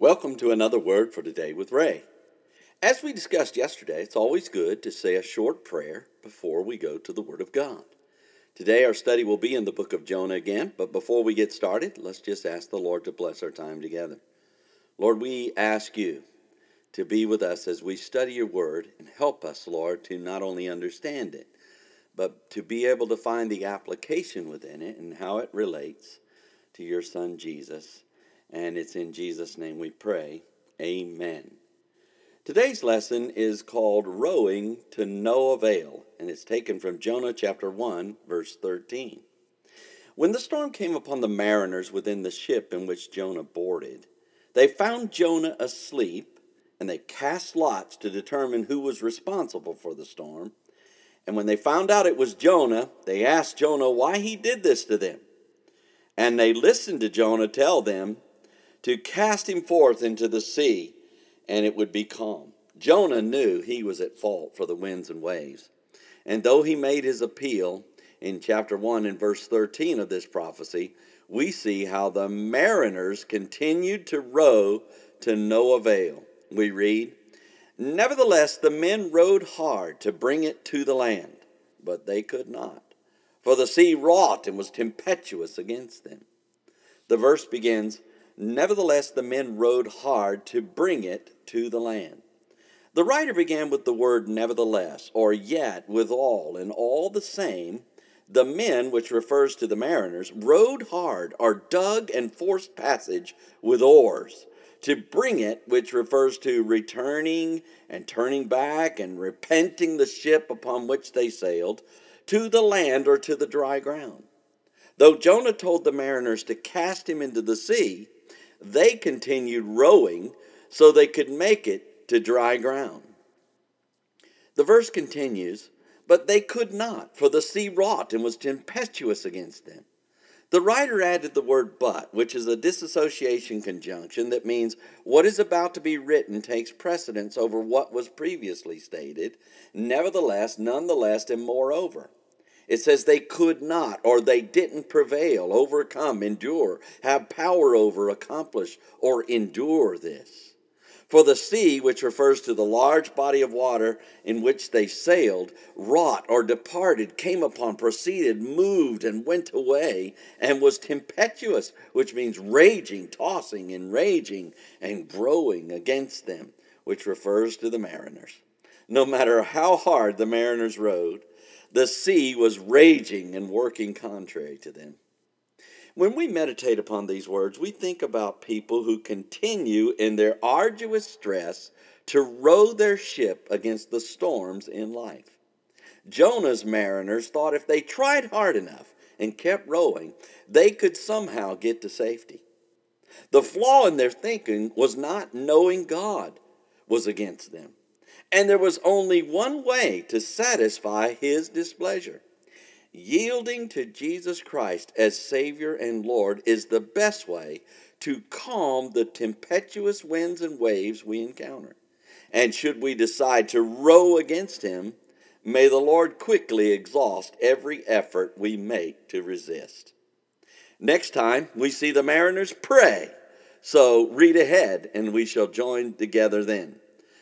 Welcome to another word for today with Ray. As we discussed yesterday, it's always good to say a short prayer before we go to the Word of God. Today, our study will be in the book of Jonah again, but before we get started, let's just ask the Lord to bless our time together. Lord, we ask you to be with us as we study your Word and help us, Lord, to not only understand it, but to be able to find the application within it and how it relates to your Son Jesus. And it's in Jesus' name we pray. Amen. Today's lesson is called Rowing to No Avail, and it's taken from Jonah chapter 1, verse 13. When the storm came upon the mariners within the ship in which Jonah boarded, they found Jonah asleep, and they cast lots to determine who was responsible for the storm. And when they found out it was Jonah, they asked Jonah why he did this to them. And they listened to Jonah tell them to cast him forth into the sea, and it would be calm. Jonah knew he was at fault for the winds and waves. And though he made his appeal in chapter 1 and verse 13 of this prophecy, we see how the mariners continued to row to no avail. We read, Nevertheless, the men rowed hard to bring it to the land, but they could not, for the sea wrought and was tempestuous against them. The verse begins, Nevertheless, the men rowed hard to bring it to the land. The writer began with the word nevertheless, or yet, withal, and all the same. The men, which refers to the mariners, rowed hard, or dug and forced passage with oars to bring it, which refers to returning and turning back and repenting the ship upon which they sailed, to the land or to the dry ground. Though Jonah told the mariners to cast him into the sea, they continued rowing so they could make it to dry ground. The verse continues, but they could not, for the sea wrought and was tempestuous against them. The writer added the word but, which is a disassociation conjunction that means what is about to be written takes precedence over what was previously stated, nevertheless, nonetheless, and moreover. It says they could not, or they didn't prevail, overcome, endure, have power over, accomplish, or endure this. For the sea, which refers to the large body of water in which they sailed, wrought or departed, came upon, proceeded, moved, and went away, and was tempestuous, which means raging, tossing, and raging, and growing against them, which refers to the mariners. No matter how hard the mariners rowed, the sea was raging and working contrary to them. When we meditate upon these words, we think about people who continue in their arduous stress to row their ship against the storms in life. Jonah's mariners thought if they tried hard enough and kept rowing, they could somehow get to safety. The flaw in their thinking was not knowing God was against them. And there was only one way to satisfy his displeasure. Yielding to Jesus Christ as Savior and Lord is the best way to calm the tempestuous winds and waves we encounter. And should we decide to row against him, may the Lord quickly exhaust every effort we make to resist. Next time, we see the mariners pray. So read ahead, and we shall join together then.